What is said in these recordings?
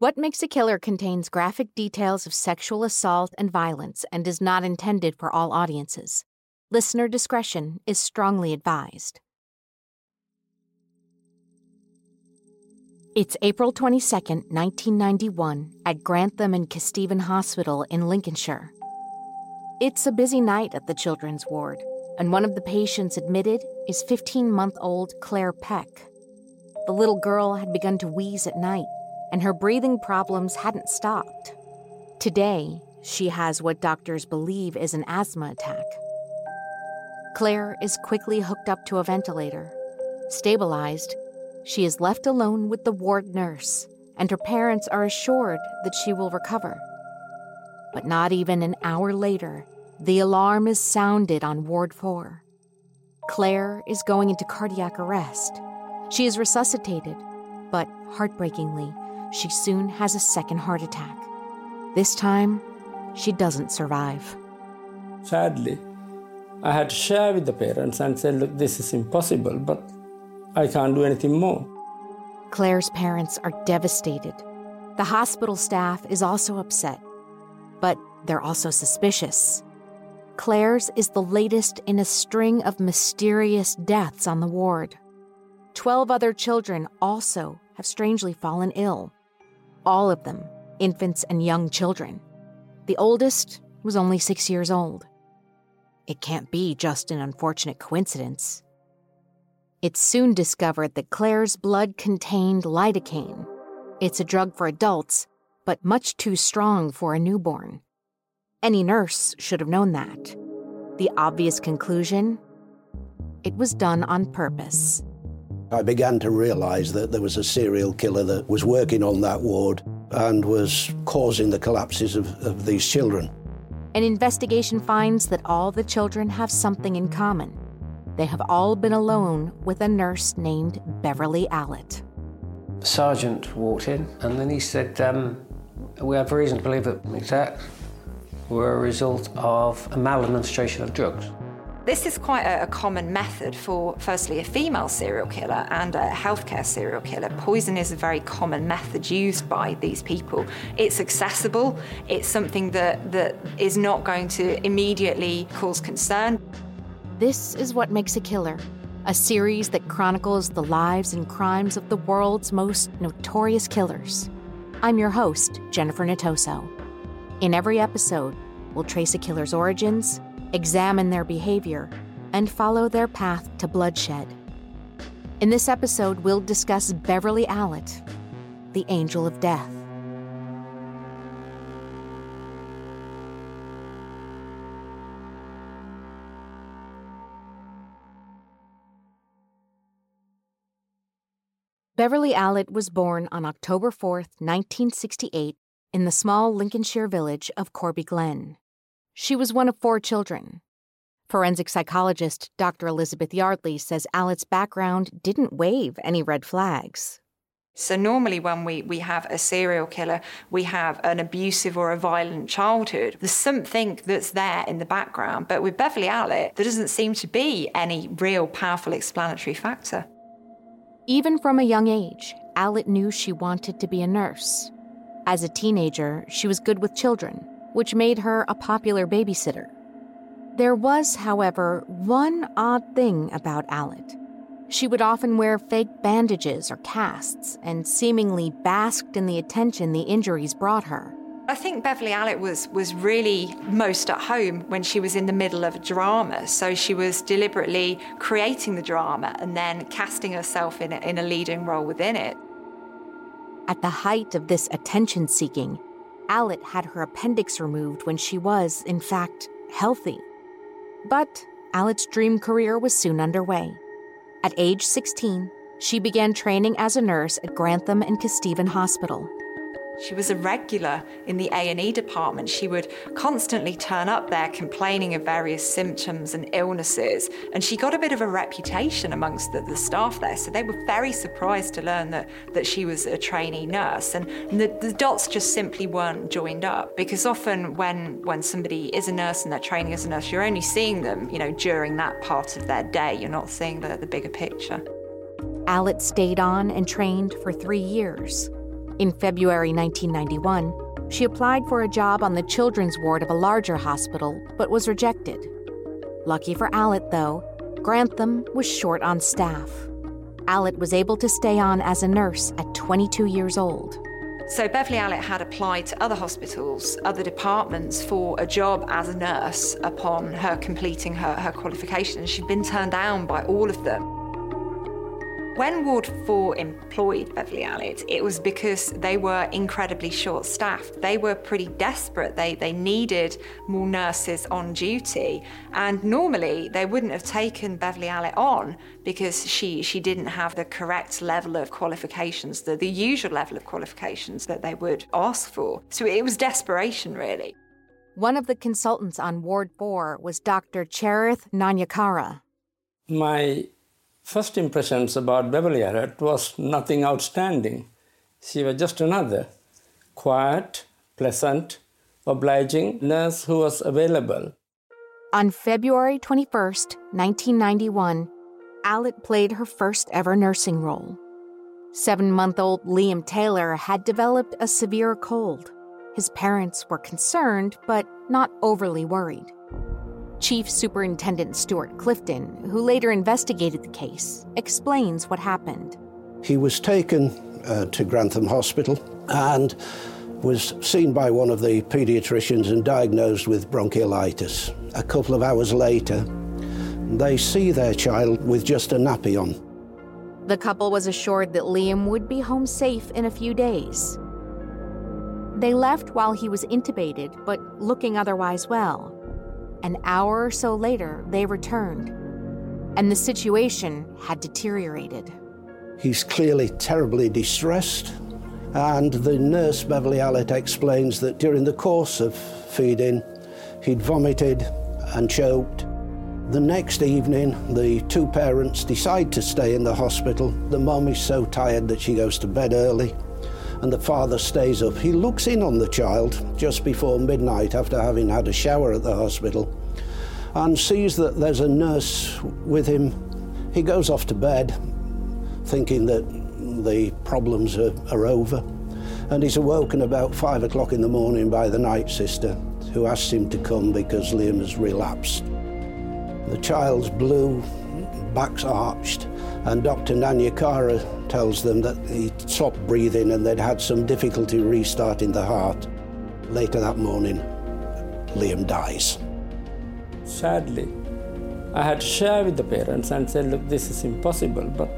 What Makes a Killer contains graphic details of sexual assault and violence and is not intended for all audiences. Listener discretion is strongly advised. It's April 22, 1991, at Grantham and Kesteven Hospital in Lincolnshire. It's a busy night at the children's ward, and one of the patients admitted is 15 month old Claire Peck. The little girl had begun to wheeze at night and her breathing problems hadn't stopped. Today, she has what doctors believe is an asthma attack. Claire is quickly hooked up to a ventilator. Stabilized, she is left alone with the ward nurse, and her parents are assured that she will recover. But not even an hour later, the alarm is sounded on Ward 4. Claire is going into cardiac arrest. She is resuscitated, but heartbreakingly, she soon has a second heart attack. This time, she doesn't survive. Sadly, I had to share with the parents and say, look, this is impossible, but I can't do anything more. Claire's parents are devastated. The hospital staff is also upset, but they're also suspicious. Claire's is the latest in a string of mysterious deaths on the ward. Twelve other children also have strangely fallen ill all of them infants and young children. The oldest was only six years old. It can't be just an unfortunate coincidence. It's soon discovered that Claire's blood contained lidocaine. It's a drug for adults, but much too strong for a newborn. Any nurse should have known that. The obvious conclusion? It was done on purpose. I began to realise that there was a serial killer that was working on that ward and was causing the collapses of, of these children. An investigation finds that all the children have something in common. They have all been alone with a nurse named Beverly Allitt. The sergeant walked in and then he said, um, We have reason to believe that the attacks were a result of a maladministration of drugs. This is quite a, a, common method for, firstly, a female serial killer and a healthcare serial killer. Poison is a very common method used by these people. It's accessible, it's something that, that is not going to immediately cause concern. This is What Makes a Killer, a series that chronicles the lives and crimes of the world's most notorious killers. I'm your host, Jennifer Natoso. In every episode, we'll trace a killer's origins examine their behavior, and follow their path to bloodshed. In this episode, we'll discuss Beverly Allitt, the Angel of Death. Beverly Allitt was born on October 4, 1968, in the small Lincolnshire village of Corby Glen. She was one of four children. Forensic psychologist Dr. Elizabeth Yardley says Allitt's background didn't wave any red flags. So, normally, when we, we have a serial killer, we have an abusive or a violent childhood. There's something that's there in the background. But with Beverly Allitt, there doesn't seem to be any real powerful explanatory factor. Even from a young age, Allitt knew she wanted to be a nurse. As a teenager, she was good with children which made her a popular babysitter. There was, however, one odd thing about Allitt. She would often wear fake bandages or casts and seemingly basked in the attention the injuries brought her. I think Beverly Allitt was, was really most at home when she was in the middle of a drama. So she was deliberately creating the drama and then casting herself in a, in a leading role within it. At the height of this attention seeking, Allitt had her appendix removed when she was, in fact, healthy. But Allitt's dream career was soon underway. At age 16, she began training as a nurse at Grantham and Kesteven Hospital. She was a regular in the A&E department. She would constantly turn up there complaining of various symptoms and illnesses, and she got a bit of a reputation amongst the, the staff there. So they were very surprised to learn that, that she was a trainee nurse, and, the, the dots just simply weren't joined up because often when when somebody is a nurse and they're training as a nurse, you're only seeing them, you know, during that part of their day. You're not seeing the, the bigger picture. Allitt stayed on and trained for three years. In February 1991, she applied for a job on the children's ward of a larger hospital, but was rejected. Lucky for Allitt, though, Grantham was short on staff. Allitt was able to stay on as a nurse at 22 years old. So Beverly Allitt had applied to other hospitals, other departments for a job as a nurse upon her completing her, her qualification. She'd been turned down by all of them. When Ward 4 employed Beverly Allitt, it was because they were incredibly short staffed. They were pretty desperate. They, they needed more nurses on duty. And normally they wouldn't have taken Beverly Allitt on because she, she didn't have the correct level of qualifications, the, the usual level of qualifications that they would ask for. So it was desperation, really. One of the consultants on Ward 4 was Dr. Charith Nanayakkara. My first impressions about Beverly Allitt was nothing outstanding. She was just another quiet, pleasant, obliging nurse who was available. On February 21st, 1991, Allitt played her first ever nursing role. Seven month old Liam Taylor had developed a severe cold. His parents were concerned, but not overly worried. Chief Superintendent Stuart Clifton, who later investigated the case, explains what happened. He was taken uh, to Grantham Hospital and was seen by one of the paediatricians and diagnosed with bronchiolitis. A couple of hours later, they see their child with just a nappy on. The couple was assured that Liam would be home safe in a few days. They left while he was intubated, but looking otherwise well. An hour or so later, they returned, and the situation had deteriorated. He's clearly terribly distressed, and the nurse, Beverly Allitt, explains that during the course of feeding, he'd vomited and choked. The next evening, the two parents decide to stay in the hospital. The mum is so tired that she goes to bed early and the father stays up. He looks in on the child just before midnight after having had a shower at the hospital and sees that there's a nurse with him. He goes off to bed thinking that the problems are, are over and he's awoken about five o'clock in the morning by the night sister who asks him to come because Liam has relapsed. The child's blue, back's arched, and Dr. Nanayakkara tells them that he stopped breathing and they'd had some difficulty restarting the heart. Later that morning, Liam dies. Sadly, I had to share with the parents and say, look, this is impossible, but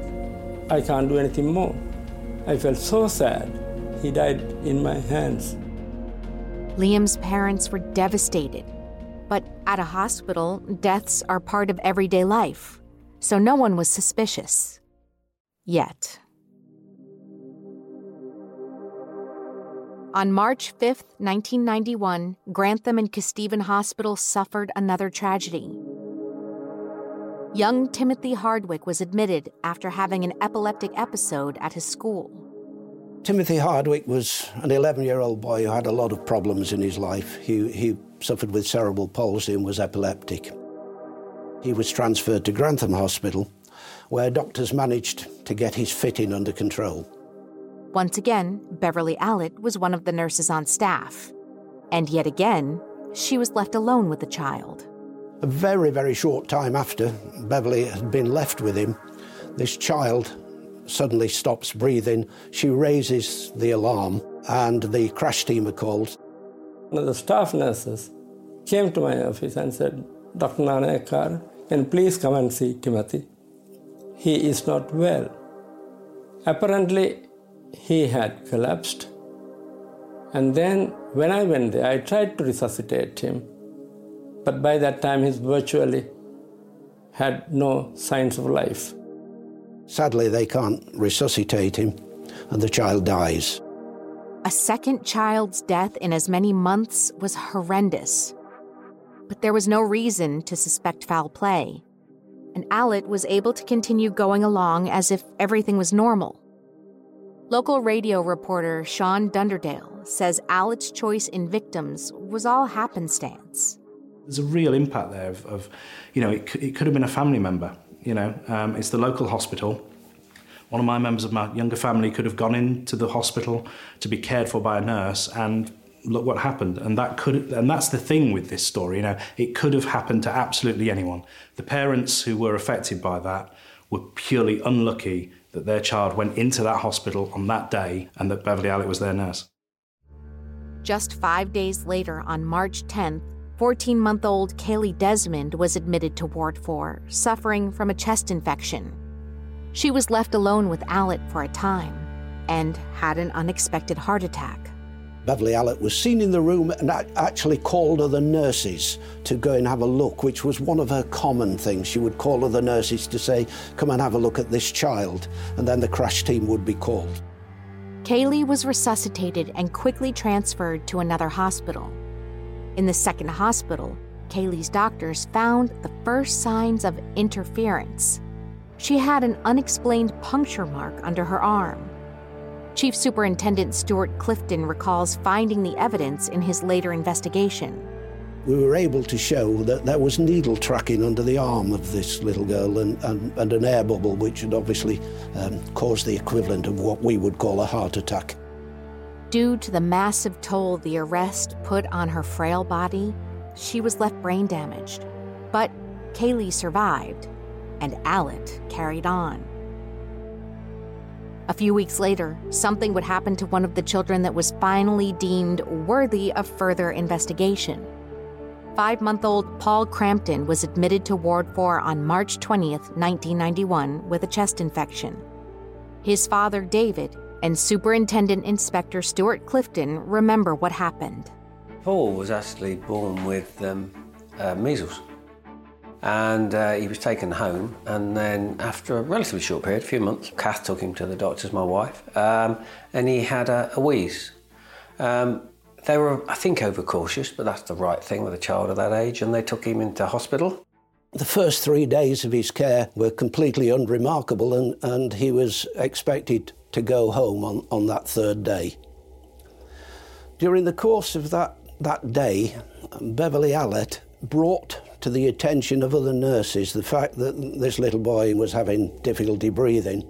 I can't do anything more. I felt so sad. He died in my hands. Liam's parents were devastated. But at a hospital, deaths are part of everyday life so no one was suspicious. Yet. On March 5, 1991, Grantham and Kesteven Hospital suffered another tragedy. Young Timothy Hardwick was admitted after having an epileptic episode at his school. Timothy Hardwick was an 11 year old boy who had a lot of problems in his life. He, he suffered with cerebral palsy and was epileptic. He was transferred to Grantham Hospital, where doctors managed to get his fitting under control. Once again, Beverly Allitt was one of the nurses on staff. And yet again, she was left alone with the child. A very, very short time after Beverly had been left with him, this child suddenly stops breathing. She raises the alarm, and the crash team are called. One of the staff nurses came to my office and said, Dr. Nanayakkara, can please come and see Timothy. He is not well. Apparently, he had collapsed. And then, when I went there, I tried to resuscitate him. But by that time, he virtually had no signs of life. Sadly, they can't resuscitate him, and the child dies. A second child's death in as many months was horrendous but there was no reason to suspect foul play. And Allitt was able to continue going along as if everything was normal. Local radio reporter Sean Dunderdale says Allitt's choice in victims was all happenstance. There's a real impact there of, of you know, it, it, could have been a family member. You know, um, it's the local hospital One of my members of my younger family could have gone into the hospital to be cared for by a nurse and look what happened and that could and that's the thing with this story you know it could have happened to absolutely anyone the parents who were affected by that were purely unlucky that their child went into that hospital on that day and that Beverly Allitt was their nurse just 5 days later on March 10th 14 month old Kaylee Desmond was admitted to Ward 4, suffering from a chest infection. She was left alone with Allitt for a time and had an unexpected heart attack. Beverly Allitt was seen in the room and actually called other nurses to go and have a look, which was one of her common things. She would call other nurses to say, Come and have a look at this child, and then the crash team would be called. Kaylee was resuscitated and quickly transferred to another hospital. In the second hospital, Kaylee's doctors found the first signs of interference. She had an unexplained puncture mark under her arm. Chief Superintendent Stuart Clifton recalls finding the evidence in his later investigation. We were able to show that there was needle tracking under the arm of this little girl and, and, and an air bubble, which had obviously um, caused the equivalent of what we would call a heart attack. Due to the massive toll the arrest put on her frail body, she was left brain damaged. But Kaylee survived, and Allitt carried on. A few weeks later, something would happen to one of the children that was finally deemed worthy of further investigation. Five month old Paul Crampton was admitted to Ward 4 on March 20th, 1991, with a chest infection. His father, David, and Superintendent Inspector Stuart Clifton remember what happened. Paul was actually born with um, uh, measles. And uh, he was taken home, and then after a relatively short period, a few months, Kath took him to the doctors, my wife, um, and he had a, a wheeze. Um, they were, I think, overcautious, but that's the right thing with a child of that age, and they took him into hospital. The first three days of his care were completely unremarkable, and, and he was expected to go home on, on that third day. During the course of that, that day, Beverly Allitt brought to the attention of other nurses the fact that this little boy was having difficulty breathing.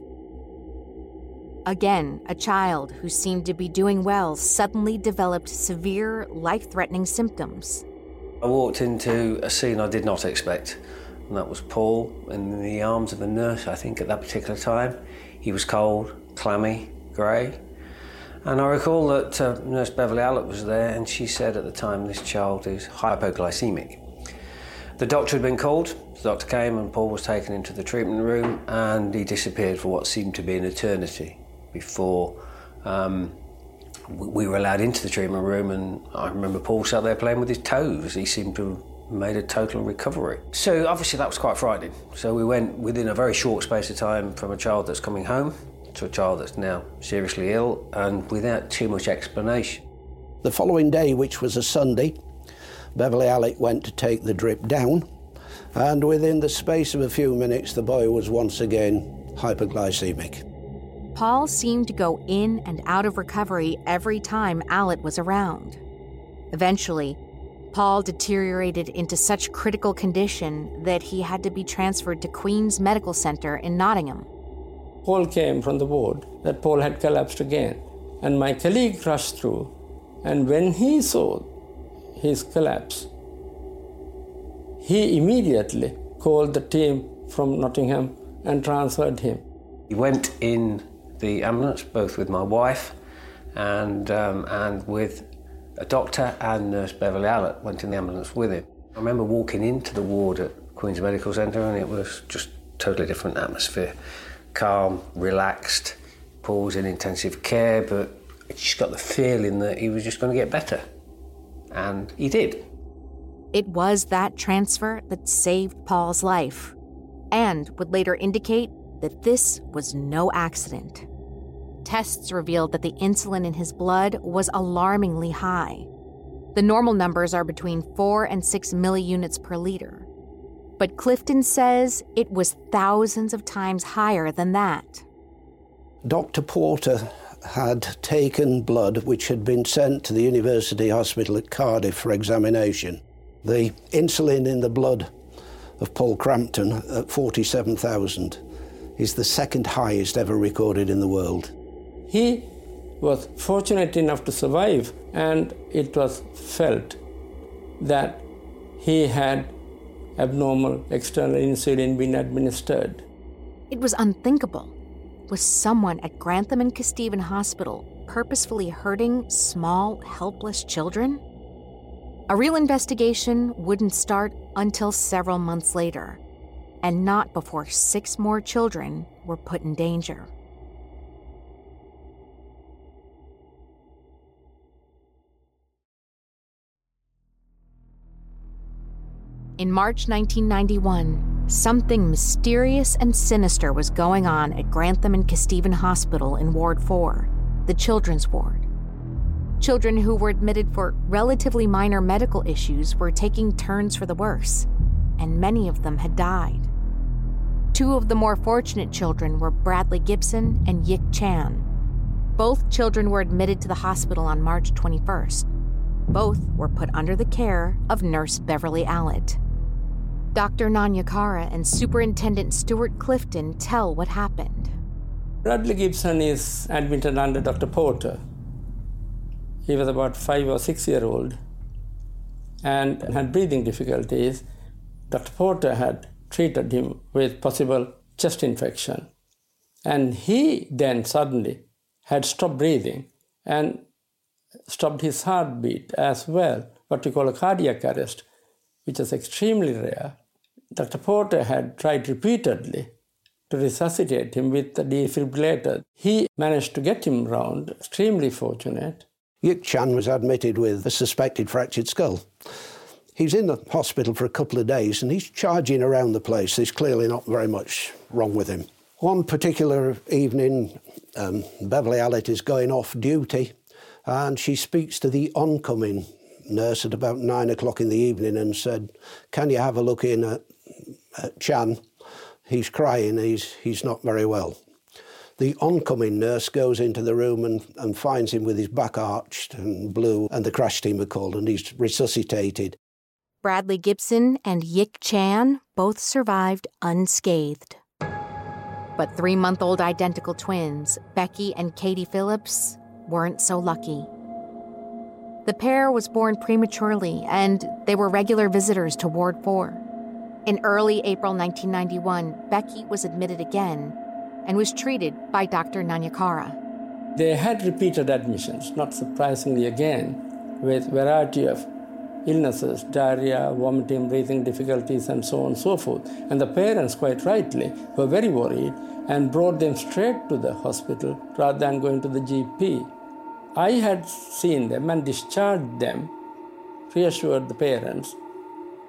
Again, a child who seemed to be doing well suddenly developed severe, life threatening symptoms. I walked into a scene I did not expect, and that was Paul in the arms of a nurse, I think, at that particular time. He was cold, clammy, grey. And I recall that uh, Nurse Beverly Allitt was there, and she said at the time, This child is hypoglycemic. The doctor had been called, the doctor came, and Paul was taken into the treatment room, and he disappeared for what seemed to be an eternity before um, we were allowed into the treatment room. And I remember Paul sat there playing with his toes. He seemed to have made a total recovery. So obviously that was quite frightening. So we went within a very short space of time from a child that's coming home to a child that's now seriously ill and without too much explanation. The following day, which was a Sunday, Beverly Allitt went to take the drip down, and within the space of a few minutes, the boy was once again hypoglycemic. Paul seemed to go in and out of recovery every time Allitt was around. Eventually, Paul deteriorated into such critical condition that he had to be transferred to Queen's Medical Center in Nottingham. Paul came from the ward that Paul had collapsed again. And my colleague rushed through, and when he saw his collapse, he immediately called the team from Nottingham and transferred him. He went in the ambulance, both with my wife and, um, and with a doctor and nurse Beverly Allitt went in the ambulance with him. I remember walking into the ward at Queen's Medical Centre and it was just totally different atmosphere calm, relaxed. Paul's in intensive care, but I just got the feeling that he was just going to get better. And he did. It was that transfer that saved Paul's life and would later indicate that this was no accident. Tests revealed that the insulin in his blood was alarmingly high. The normal numbers are between 4 and 6 milliunits per liter but Clifton says it was thousands of times higher than that. Dr. Porter had taken blood which had been sent to the University Hospital at Cardiff for examination. The insulin in the blood of Paul Crampton at 47,000 is the second highest ever recorded in the world. He was fortunate enough to survive, and it was felt that he had abnormal external insulin being administered. It was unthinkable. Was someone at Grantham and Kesteven Hospital purposefully hurting small, helpless children? A real investigation wouldn't start until several months later, and not before six more children were put in danger. In March 1991, something mysterious and sinister was going on at Grantham and Kesteven Hospital in Ward 4, the children's ward. Children who were admitted for relatively minor medical issues were taking turns for the worse, and many of them had died. Two of the more fortunate children were Bradley Gibson and Yik Chan. Both children were admitted to the hospital on March 21st. Both were put under the care of Nurse Beverly Allitt. Dr. Nanayakkara and Superintendent Stuart Clifton tell what happened. Bradley Gibson is admitted under Dr. Porter. He was about five or six year old and had breathing difficulties. Dr. Porter had treated him with possible chest infection. And he then suddenly had stopped breathing and stopped his heartbeat as well, what we call a cardiac arrest, which is extremely rare. Dr. Porter had tried repeatedly to resuscitate him with the defibrillator. He managed to get him round, extremely fortunate. Yik Chan was admitted with a suspected fractured skull. He's in the hospital for a couple of days and he's charging around the place. There's clearly not very much wrong with him. One particular evening, um, Beverly Allitt is going off duty and she speaks to the oncoming nurse at about nine o'clock in the evening and said, Can you have a look in at Chan, he's crying, he's, he's not very well. The oncoming nurse goes into the room and, and finds him with his back arched and blue, and the crash team are called, and he's resuscitated. Bradley Gibson and Yik Chan both survived unscathed. But three month old identical twins, Becky and Katie Phillips, weren't so lucky. The pair was born prematurely, and they were regular visitors to Ward 4. In early April 1991, Becky was admitted again and was treated by Dr. Nanayakkara. They had repeated admissions, not surprisingly again, with variety of illnesses, diarrhea, vomiting, breathing difficulties, and so on and so forth. And the parents, quite rightly, were very worried and brought them straight to the hospital rather than going to the GP. I had seen them and discharged them, reassured the parents,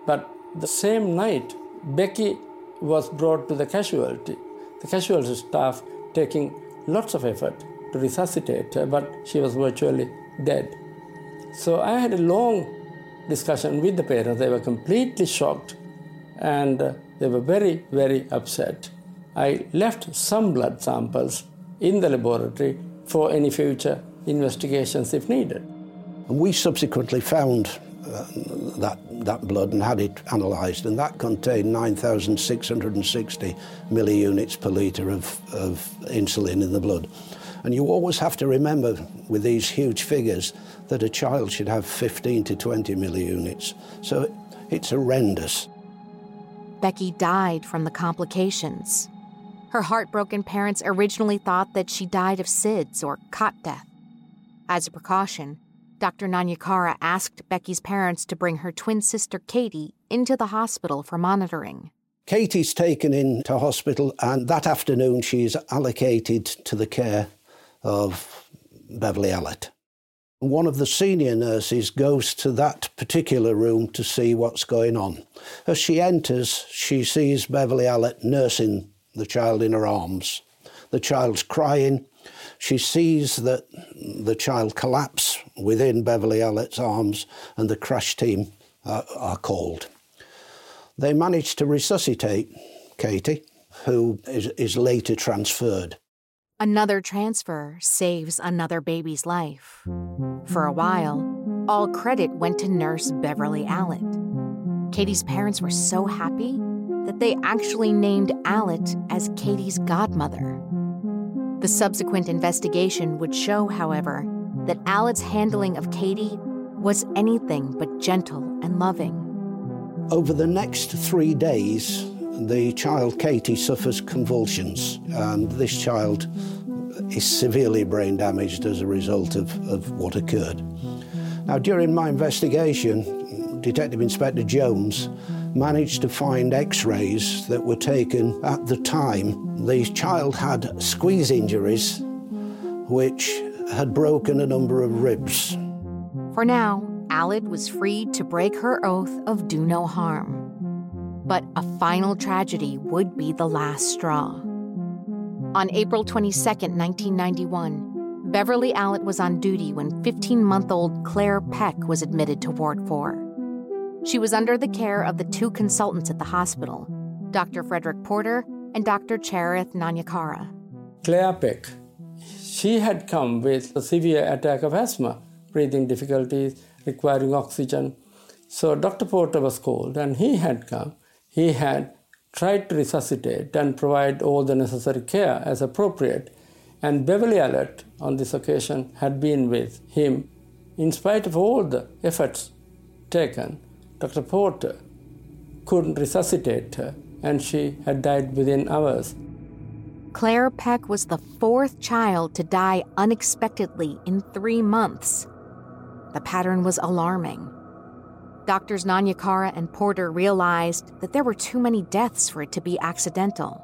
but the same night, Becky was brought to the casualty. The casualty staff taking lots of effort to resuscitate her, but she was virtually dead. So I had a long discussion with the parents. They were completely shocked and they were very, very upset. I left some blood samples in the laboratory for any future investigations if needed. We subsequently found uh, that, that blood and had it analysed, and that contained 9,660 milliunits per litre of, of insulin in the blood. And you always have to remember with these huge figures that a child should have 15 to 20 milliunits. So it's horrendous. Becky died from the complications. Her heartbroken parents originally thought that she died of SIDS or cot death. As a precaution, Dr. Nanayakkara asked Becky's parents to bring her twin sister Katie into the hospital for monitoring. Katie's taken into hospital, and that afternoon she's allocated to the care of Beverly Allitt. One of the senior nurses goes to that particular room to see what's going on. As she enters, she sees Beverly Allitt nursing the child in her arms. The child's crying, she sees that the child collapse within Beverly Allitt's arms and the crash team are, are called. They manage to resuscitate Katie, who is, is later transferred. Another transfer saves another baby's life. For a while, all credit went to nurse Beverly Allitt. Katie's parents were so happy that they actually named Allitt as Katie's godmother. The subsequent investigation would show, however, that Allitt's handling of Katie was anything but gentle and loving. Over the next three days, the child Katie suffers convulsions, and this child is severely brain damaged as a result of, of what occurred. Now, during my investigation, Detective Inspector Jones managed to find x rays that were taken at the time. The child had squeeze injuries, which had broken a number of ribs. For now, Allitt was freed to break her oath of do no harm. But a final tragedy would be the last straw. On April 22, 1991, Beverly Allitt was on duty when 15 month old Claire Peck was admitted to Ward 4. She was under the care of the two consultants at the hospital, Dr. Frederick Porter and Dr. Charith Nanayakkara. Claire Peck, she had come with a severe attack of asthma, breathing difficulties, requiring oxygen. So Dr. Porter was called and he had come. He had tried to resuscitate and provide all the necessary care as appropriate. And Beverly Allitt, on this occasion, had been with him. In spite of all the efforts taken, Dr. Porter couldn't resuscitate her, and she had died within hours. Claire Peck was the fourth child to die unexpectedly in three months. The pattern was alarming. Doctors Nanayakkara and Porter realized that there were too many deaths for it to be accidental.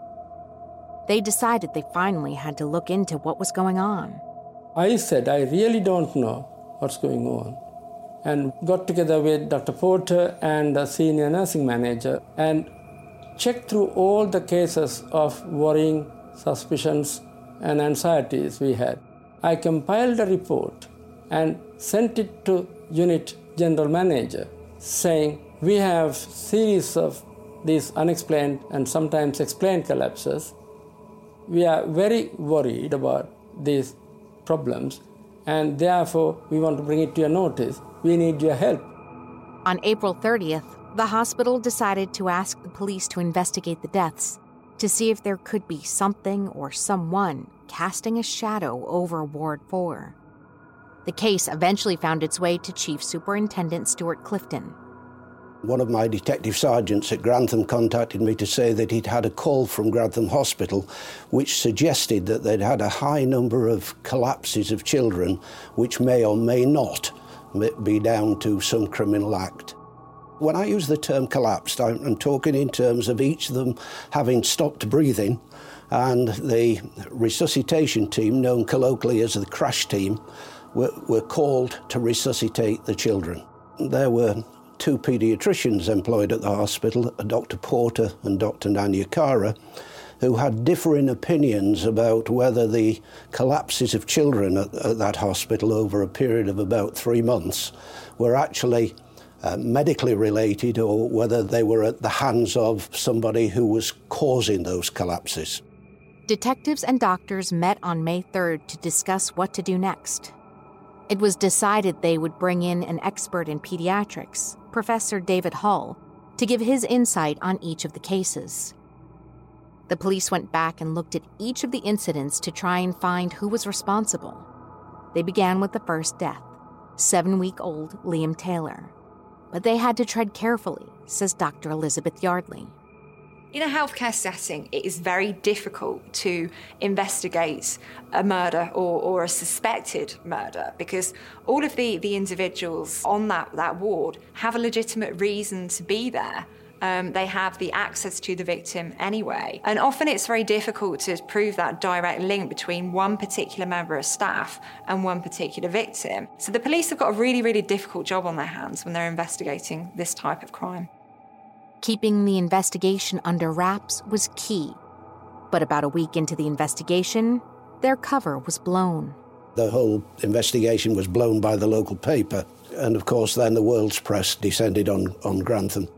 They decided they finally had to look into what was going on. I said, I really don't know what's going on. And got together with Dr. Porter and the senior nursing manager and checked through all the cases of worrying suspicions and anxieties we had. I compiled a report and sent it to unit general manager saying we have series of these unexplained and sometimes explained collapses. We are very worried about these problems and therefore we want to bring it to your notice. We need your help. On April 30th, the hospital decided to ask the police to investigate the deaths to see if there could be something or someone casting a shadow over Ward 4. The case eventually found its way to Chief Superintendent Stuart Clifton. One of my detective sergeants at Grantham contacted me to say that he'd had a call from Grantham Hospital which suggested that they'd had a high number of collapses of children which may or may not be down to some criminal act. When I use the term collapsed, I'm, talking in terms of each of them having stopped breathing and the resuscitation team, known colloquially as the crash team, were, were called to resuscitate the children. There were two paediatricians employed at the hospital, Dr. Porter and Dr. Nanayakkara, who had differing opinions about whether the collapses of children at, at that hospital over a period of about three months were actually uh, medically related or whether they were at the hands of somebody who was causing those collapses. Detectives and doctors met on May 3rd to discuss what to do next. It was decided they would bring in an expert in pediatrics, Professor David Hull, to give his insight on each of the cases. The police went back and looked at each of the incidents to try and find who was responsible. They began with the first death seven week old Liam Taylor but they had to tread carefully, says Dr. Elizabeth Yardley. In a healthcare setting, it is very difficult to investigate a murder or, or, a suspected murder because all of the, the individuals on that, that ward have a legitimate reason to be there um, they have the access to the victim anyway. And often it's very difficult to prove that direct link between one particular member of staff and one particular victim. So the police have got a really, really difficult job on their hands when they're investigating this type of crime. Keeping the investigation under wraps was key. But about a week into the investigation, their cover was blown. The whole investigation was blown by the local paper. And of course, then the world's press descended on, on Grantham.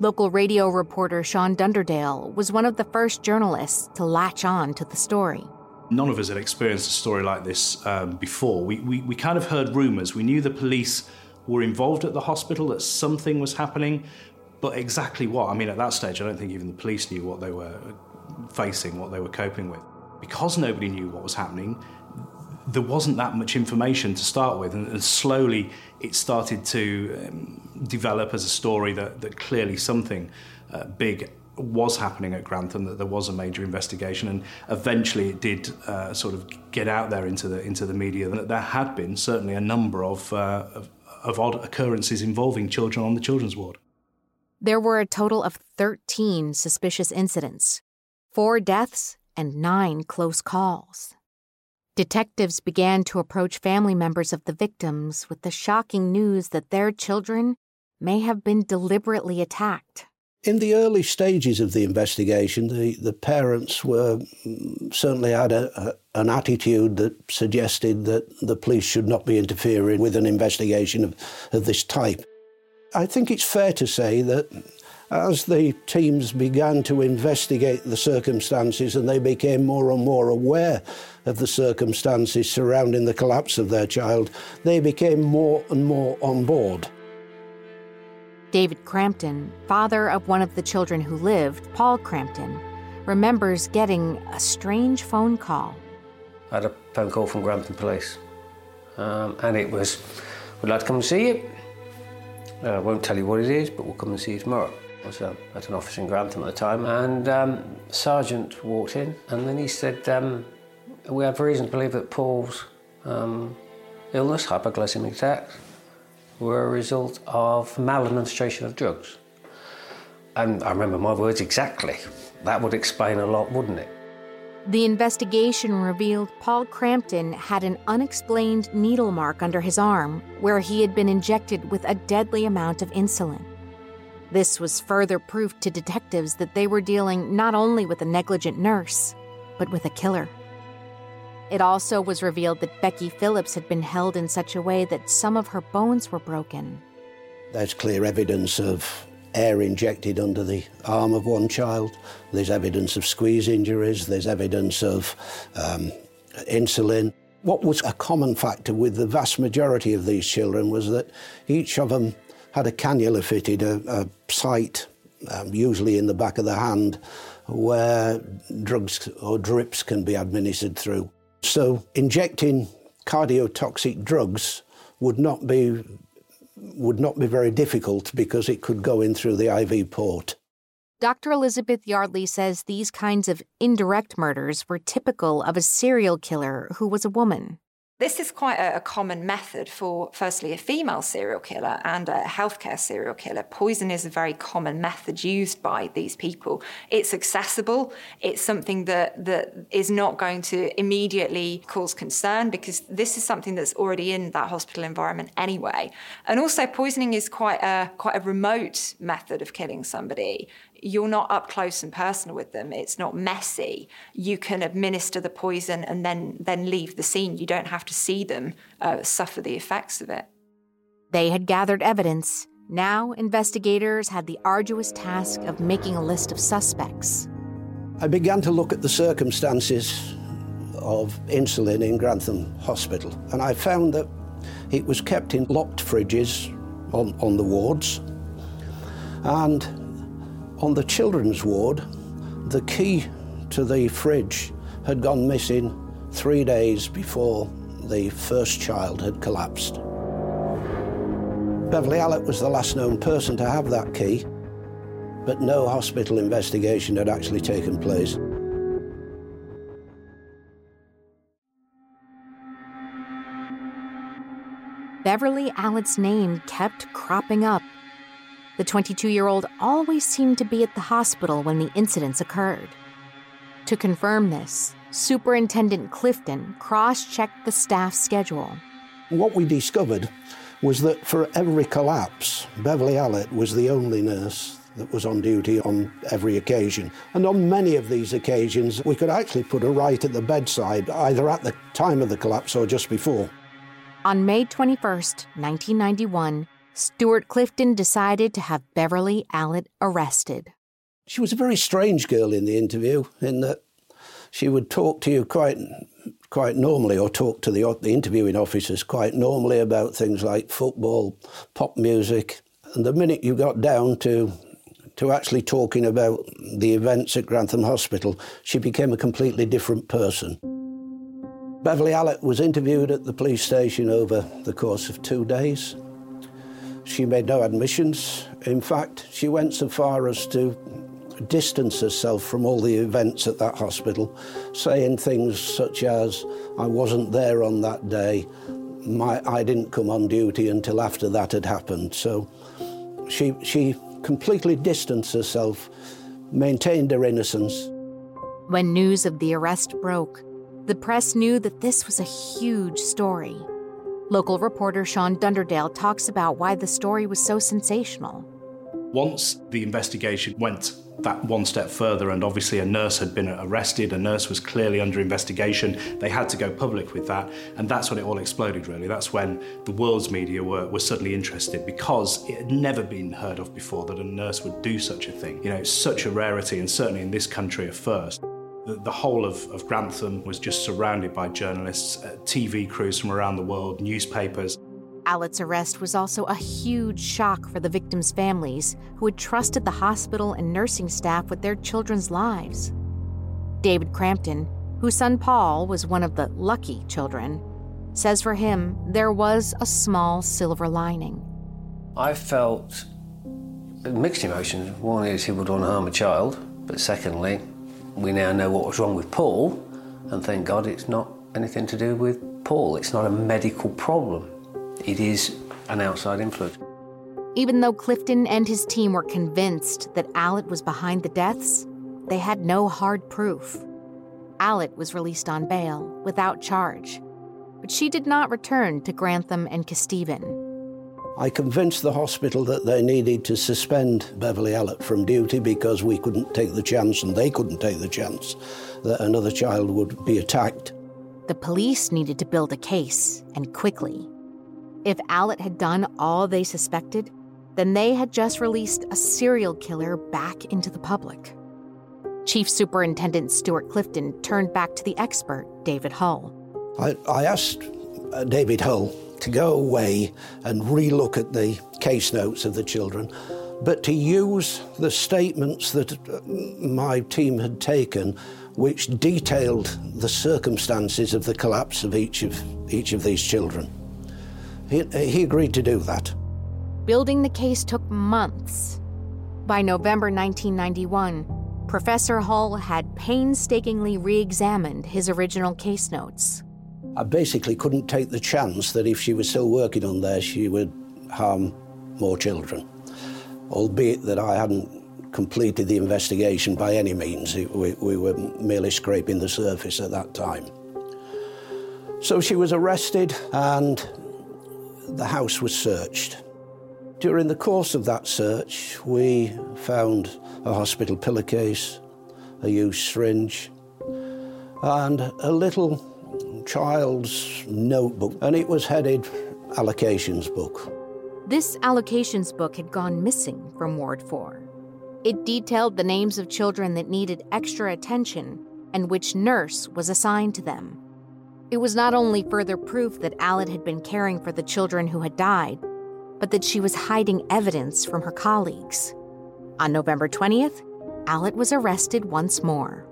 Local radio reporter Sean Dunderdale was one of the first journalists to latch on to the story. None of us had experienced a story like this um, before. We, we, we kind of heard rumours. We knew the police were involved at the hospital, that something was happening, But exactly what? I mean, at that stage, I don't think even the police knew what they were facing, what they were coping with. Because nobody knew what was happening, there wasn't that much information to start with, and, and slowly it started to um, develop as a story that, that clearly something uh, big was happening at Grantham, that there was a major investigation, and eventually it did uh, sort of get out there into the into the media that there had been certainly a number of, uh, of, of odd occurrences involving children on the children's ward. There were a total of 13 suspicious incidents, four deaths, and nine close calls. Detectives began to approach family members of the victims with the shocking news that their children may have been deliberately attacked. In the early stages of the investigation, the, the parents were mm, certainly had a, a, an attitude that suggested that the police should not be interfering with an investigation of, of this type. I think it's fair to say that as the teams began to investigate the circumstances and they became more and more aware of the circumstances surrounding the collapse of their child, they became more and more on board. David Crampton, father of one of the children who lived, Paul Crampton, remembers getting a strange phone call. I had a phone call from Grantham Police, um, and it was, We'd like to come and see you. Uh, I won't tell you what it is, but we'll come and see you tomorrow. I was uh, at an office in Grantham at the time, and um, Sergeant walked in, and then he said, um, We have reason to believe that Paul's um, illness, hypoglycemic attacks, were a result of maladministration of drugs. And I remember my words exactly. That would explain a lot, wouldn't it? The investigation revealed Paul Crampton had an unexplained needle mark under his arm where he had been injected with a deadly amount of insulin. This was further proof to detectives that they were dealing not only with a negligent nurse, but with a killer. It also was revealed that Becky Phillips had been held in such a way that some of her bones were broken. There's clear evidence of air injected under the arm of one child. There's evidence of squeeze injuries. There's evidence of um, insulin. What was a common factor with the vast majority of these children was that each of them had a cannula fitted, a, a site, um, usually in the back of the hand, where drugs or drips can be administered through. So injecting cardiotoxic drugs would not be would not be very difficult because it could go in through the IV port. Dr. Elizabeth Yardley says these kinds of indirect murders were typical of a serial killer who was a woman. This is quite a, a, common method for, firstly, a female serial killer and a healthcare serial killer. Poison is a very common method used by these people. It's accessible. It's something that, that is not going to immediately cause concern because this is something that's already in that hospital environment anyway. And also, poisoning is quite a quite a remote method of killing somebody you're not up close and personal with them. It's not messy. You can administer the poison and then then leave the scene. You don't have to see them uh, suffer the effects of it. They had gathered evidence. Now investigators had the arduous task of making a list of suspects. I began to look at the circumstances of insulin in Grantham Hospital, and I found that it was kept in locked fridges on, on the wards, and on the children's ward, the key to the fridge had gone missing three days before the first child had collapsed. Beverly Allitt was the last known person to have that key, but no hospital investigation had actually taken place. Beverly Allitt's name kept cropping up the 22 year old always seemed to be at the hospital when the incidents occurred. To confirm this, Superintendent Clifton cross checked the staff schedule. What we discovered was that for every collapse, Beverly Allitt was the only nurse that was on duty on every occasion. And on many of these occasions, we could actually put her right at the bedside, either at the time of the collapse or just before. On May 21st, 1991, Stuart Clifton decided to have Beverly Allitt arrested. She was a very strange girl in the interview, in that she would talk to you quite quite normally, or talk to the, the interviewing officers quite normally about things like football, pop music. And the minute you got down to to actually talking about the events at Grantham Hospital, she became a completely different person. Beverly Allitt was interviewed at the police station over the course of two days. She made no admissions. In fact, she went so far as to distance herself from all the events at that hospital, saying things such as, I wasn't there on that day, my, I didn't come on duty until after that had happened. So she, she completely distanced herself, maintained her innocence. When news of the arrest broke, the press knew that this was a huge story. Local reporter Sean Dunderdale talks about why the story was so sensational. Once the investigation went that one step further, and obviously a nurse had been arrested, a nurse was clearly under investigation. They had to go public with that, and that's when it all exploded, really. That's when the world's media were, were suddenly interested because it had never been heard of before that a nurse would do such a thing. You know, it's such a rarity, and certainly in this country, a first. The, the whole of, of Grantham was just surrounded by journalists, uh, TV crews from around the world, newspapers. Allitt's arrest was also a huge shock for the victims' families who had trusted the hospital and nursing staff with their children's lives. David Crampton, whose son Paul was one of the lucky children, says for him there was a small silver lining. I felt mixed emotions. One is he would want to harm a child, but secondly, we now know what was wrong with Paul, and thank God it's not anything to do with Paul. It's not a medical problem. It is an outside influence. Even though Clifton and his team were convinced that Allitt was behind the deaths, they had no hard proof. Allitt was released on bail without charge, but she did not return to Grantham and Kesteven. I convinced the hospital that they needed to suspend Beverly Allitt from duty because we couldn't take the chance and they couldn't take the chance that another child would be attacked. The police needed to build a case, and quickly. If Allitt had done all they suspected, then they had just released a serial killer back into the public. Chief Superintendent Stuart Clifton turned back to the expert, David Hull. I, I asked uh, David Hull to go away and relook at the case notes of the children, but to use the statements that uh, my team had taken, which detailed the circumstances of the collapse of each of, each of these children. He, he agreed to do that. Building the case took months. By November 1991, Professor Hull had painstakingly re examined his original case notes. I basically couldn't take the chance that if she was still working on there, she would harm more children. Albeit that I hadn't completed the investigation by any means, we, we were merely scraping the surface at that time. So she was arrested and the house was searched. During the course of that search, we found a hospital pillowcase, a used syringe, and a little child's notebook, and it was headed Allocations Book. This allocations book had gone missing from Ward 4. It detailed the names of children that needed extra attention and which nurse was assigned to them. It was not only further proof that Allitt had been caring for the children who had died, but that she was hiding evidence from her colleagues. On November 20th, Allitt was arrested once more.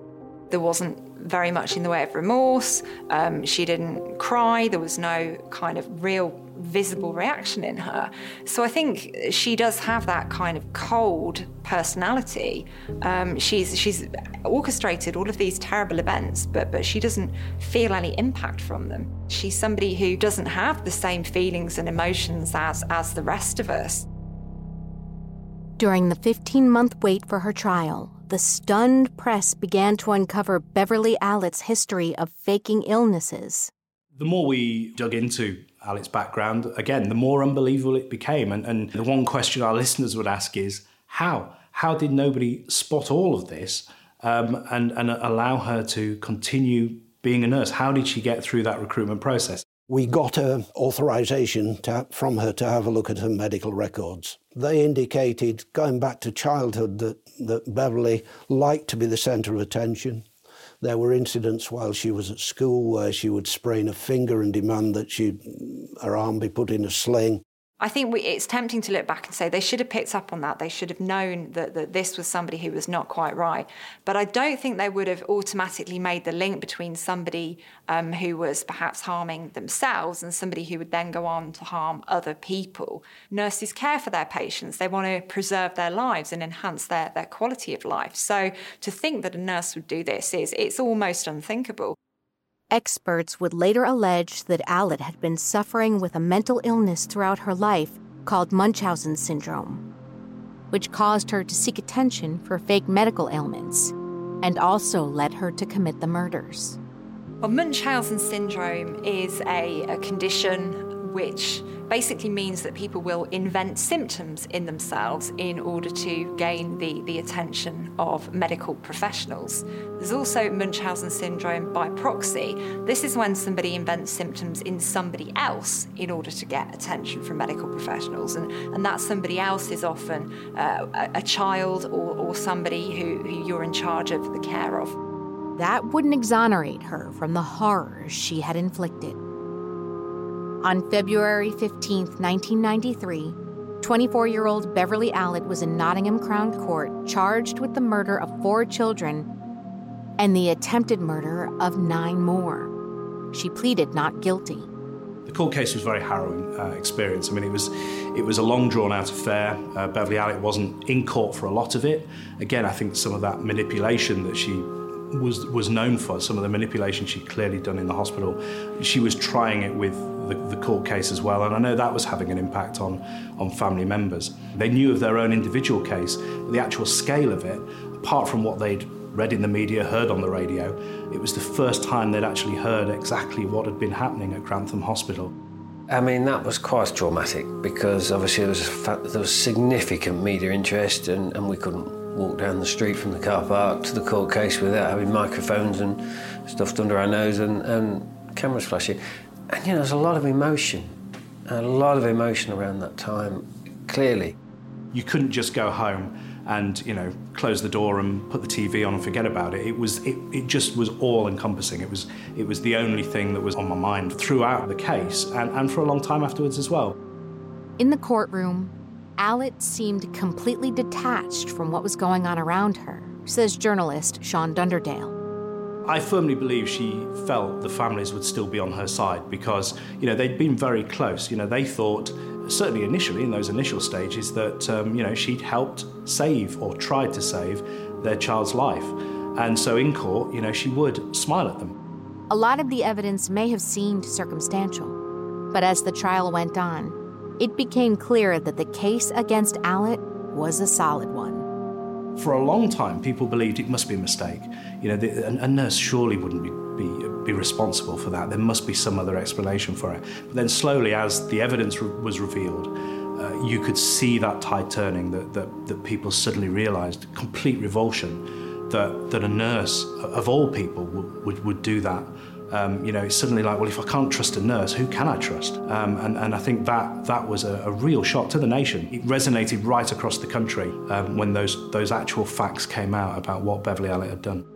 There wasn't very much in the way of remorse. Um, she didn't cry. There was no kind of real visible reaction in her. So I think she does have that kind of cold personality. Um, she's she's orchestrated all of these terrible events, but but she doesn't feel any impact from them. She's somebody who doesn't have the same feelings and emotions as as the rest of us. During the 15 month wait for her trial, the stunned press began to uncover Beverly Allitt's history of faking illnesses. The more we dug into Allitt's background, again, the more unbelievable it became. And, and the one question our listeners would ask is how? How did nobody spot all of this um, and, and allow her to continue being a nurse? How did she get through that recruitment process? We got an authorization to, from her to have a look at her medical records. They indicated, going back to childhood, that, that Beverly liked to be the centre of attention. There were incidents while she was at school where she would sprain a finger and demand that she, her arm be put in a sling. I think we, it's tempting to look back and say they should have picked up on that. They should have known that, that this was somebody who was not quite right. But I don't think they would have automatically made the link between somebody um, who was perhaps harming themselves and somebody who would then go on to harm other people. Nurses care for their patients, they want to preserve their lives and enhance their, their quality of life. So to think that a nurse would do this is it's almost unthinkable. Experts would later allege that Allitt had been suffering with a mental illness throughout her life called Munchausen syndrome, which caused her to seek attention for fake medical ailments and also led her to commit the murders. Well, Munchausen syndrome is a, a condition which basically means that people will invent symptoms in themselves in order to gain the, the attention of medical professionals. There's also Munchausen syndrome by proxy. This is when somebody invents symptoms in somebody else in order to get attention from medical professionals, and, and that somebody else is often uh, a, a, child or, or somebody who, who you're in charge of the care of. That wouldn't exonerate her from the horrors she had inflicted. On February 15, 1993, 24 year old Beverly Allitt was in Nottingham Crown Court charged with the murder of four children and the attempted murder of nine more. She pleaded not guilty. The court case was a very harrowing uh, experience. I mean, it was it was a long drawn out affair. Uh, Beverly Allitt wasn't in court for a lot of it. Again, I think some of that manipulation that she was was known for, some of the manipulation she'd clearly done in the hospital, she was trying it with the, the, court case as well, and I know that was having an impact on, on family members. They knew of their own individual case, but the actual scale of it, apart from what they'd read in the media, heard on the radio, it was the first time they'd actually heard exactly what had been happening at Grantham Hospital. I mean, that was quite traumatic because obviously there was, there was significant media interest and, and we couldn't walk down the street from the car park to the court case without having microphones and stuffed under our nose and, and cameras flashing. And you know, there's a lot of emotion, a lot of emotion around that time, clearly. You couldn't just go home and you know close the door and put the TV on and forget about it. It was it, it just was all encompassing. It was it was the only thing that was on my mind throughout the case and, and for a long time afterwards as well. In the courtroom, Allitt seemed completely detached from what was going on around her, says journalist Sean Dunderdale. I firmly believe she felt the families would still be on her side because, you know, they'd been very close. You know, they thought, certainly initially in those initial stages, that, um, you know, she'd helped save or tried to save their child's life. And so in court, you know, she would smile at them. A lot of the evidence may have seemed circumstantial, but as the trial went on, it became clear that the case against Allitt was a solid one. For a long time, people believed it must be a mistake. You know, the, a, a, nurse surely wouldn't be, be, be, responsible for that. There must be some other explanation for it. But then, slowly, as the evidence re- was revealed, uh, you could see that tide turning, that, that, that people suddenly realised complete revulsion that, that a nurse, of all people, would, would, would do that. Um, you know, it's suddenly like, well, if I can't trust a nurse, who can I trust? Um, and, and I think that that was a, a, real shock to the nation. It resonated right across the country um, when those, those actual facts came out about what Beverly Allitt had done.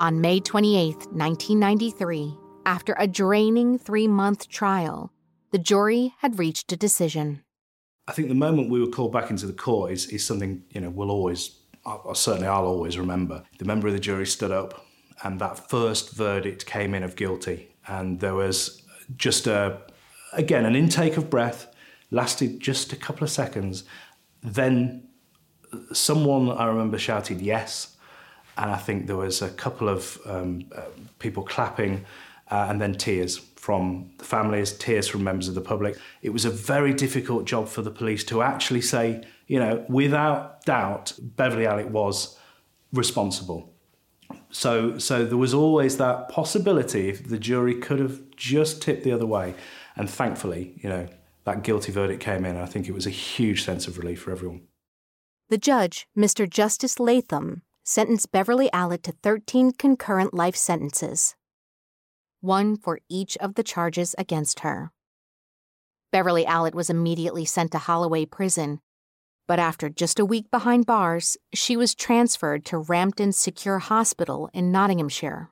On May 28, 1993, after a draining three month trial, the jury had reached a decision. I think the moment we were called back into the court is, is something, you know, we'll always, certainly I'll always remember. The member of the jury stood up and that first verdict came in of guilty. And there was just a, again, an intake of breath, lasted just a couple of seconds. Then someone, I remember, shouted yes. And I think there was a couple of um, uh, people clapping uh, and then tears from the families, tears from members of the public. It was a very difficult job for the police to actually say, you know, without doubt, Beverly Allitt was responsible. So, so there was always that possibility if the jury could have just tipped the other way. And thankfully, you know, that guilty verdict came in. I think it was a huge sense of relief for everyone. The judge, Mr. Justice Latham, sentenced Beverly Allitt to 13 concurrent life sentences, one for each of the charges against her. Beverly Allitt was immediately sent to Holloway Prison, but after just a week behind bars, she was transferred to Rampton Secure Hospital in Nottinghamshire.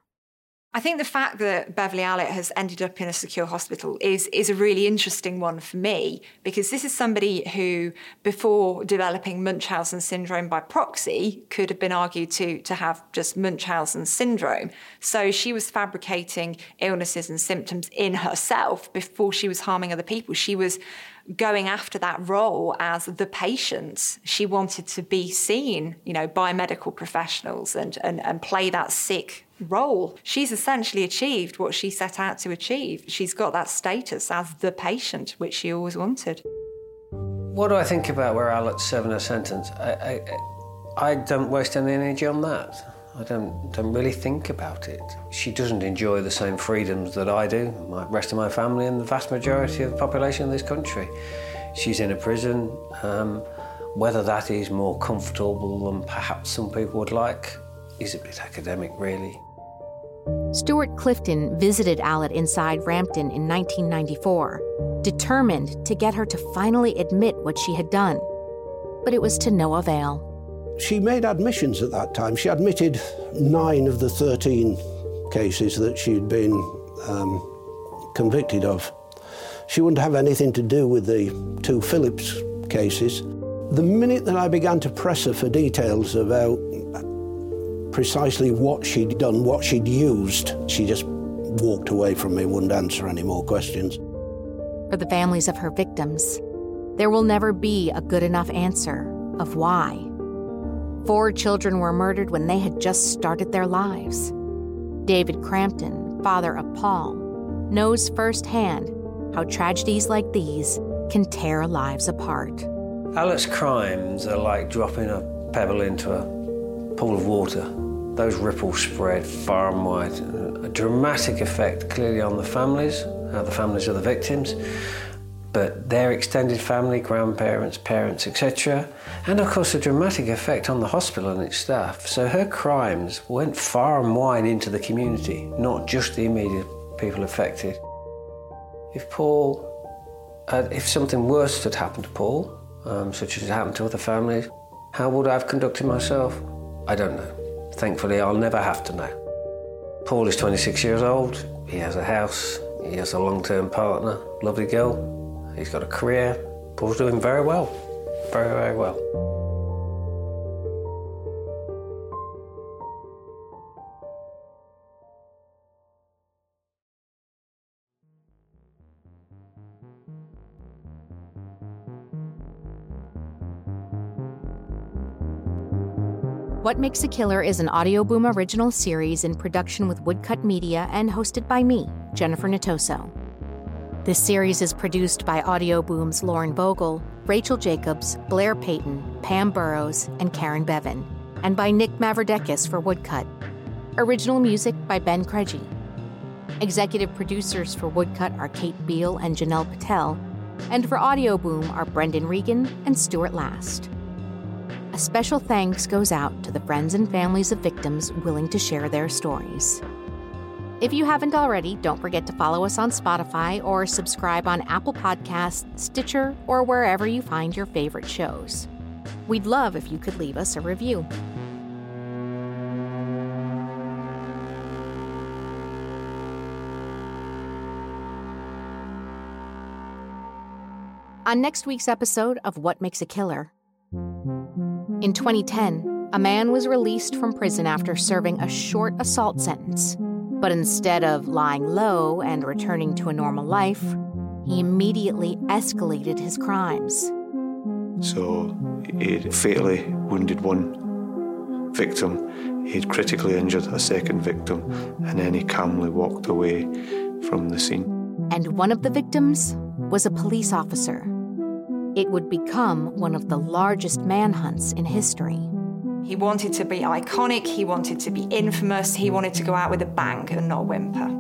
I think the fact that Beverly Allitt has ended up in a secure hospital is, is a really interesting one for me because this is somebody who, before developing Munchausen syndrome by proxy, could have been argued to, to have just Munchausen syndrome. So she was fabricating illnesses and symptoms in herself before she was harming other people. She was going after that role as the patient. She wanted to be seen, you know, by medical professionals and, and, and play that sick role. She's essentially achieved what she set out to achieve. She's got that status as the patient, which she always wanted. What do I think about where Allitt's serving her sentence? I, I, I don't waste any energy on that. I don't, don't really think about it. She doesn't enjoy the same freedoms that I do, the rest of my family, and the vast majority of the population of this country. She's in a prison. Um, whether that is more comfortable than perhaps some people would like is a bit academic, really. Stuart Clifton visited Allitt inside Rampton in 1994, determined to get her to finally admit what she had done. But it was to no avail. She made admissions at that time. She admitted nine of the 13 cases that she'd been um, convicted of. She wouldn't have anything to do with the two Phillips cases. The minute that I began to press her for details about precisely what she'd done, what she'd used, she just walked away from me, wouldn't answer any more questions. For the families of her victims, there will never be a good enough answer of why. Four children were murdered when they had just started their lives. David Crampton, father of Paul, knows firsthand how tragedies like these can tear lives apart. Allitt's crimes are like dropping a pebble into a pool of water. Those ripples spread far and wide. A dramatic effect clearly on the families, uh, the families of the victims, but their extended family, grandparents, parents, etc. And of course, a dramatic effect on the hospital and its staff. So her crimes went far and wide into the community, not just the immediate people affected. If Paul, uh, if something worse had happened to Paul, um, such as it happened to other families, how would I have conducted myself? I don't know. Thankfully, I'll never have to know. Paul is 26 years old. He has a house. He has a long term partner, lovely girl. He's got a career. Paul's doing very well. Very, very well. What Makes a Killer is an Audioboom original series in production with Woodcut Media and hosted by me, Jennifer Natoso. This series is produced by Audioboom's Lauren Vogel, Rachel Jacobs, Blair Payton, Pam Burrows, and Karen Bevan, and by Nick Mavrodekis for Woodcut. Original music by Ben Craigie. Executive producers for Woodcut are Kate Beale and Janelle Patel, and for Audioboom are Brendan Regan and Stuart Last. A special thanks goes out to the friends and families of victims willing to share their stories. If you haven't already, don't forget to follow us on Spotify or subscribe on Apple Podcasts, Stitcher, or wherever you find your favorite shows. We'd love if you could leave us a review. On next week's episode of What Makes a Killer. In 2010, a man was released from prison after serving a short assault sentence. But instead of lying low and returning to a normal life, he immediately escalated his crimes. So he'd fatally wounded one victim, he'd critically injured a second victim, and then he calmly walked away from the scene. And one of the victims was a police officer. It would become one of the largest manhunts in history. He wanted to be iconic, he wanted to be infamous, he wanted to go out with a bang and not whimper.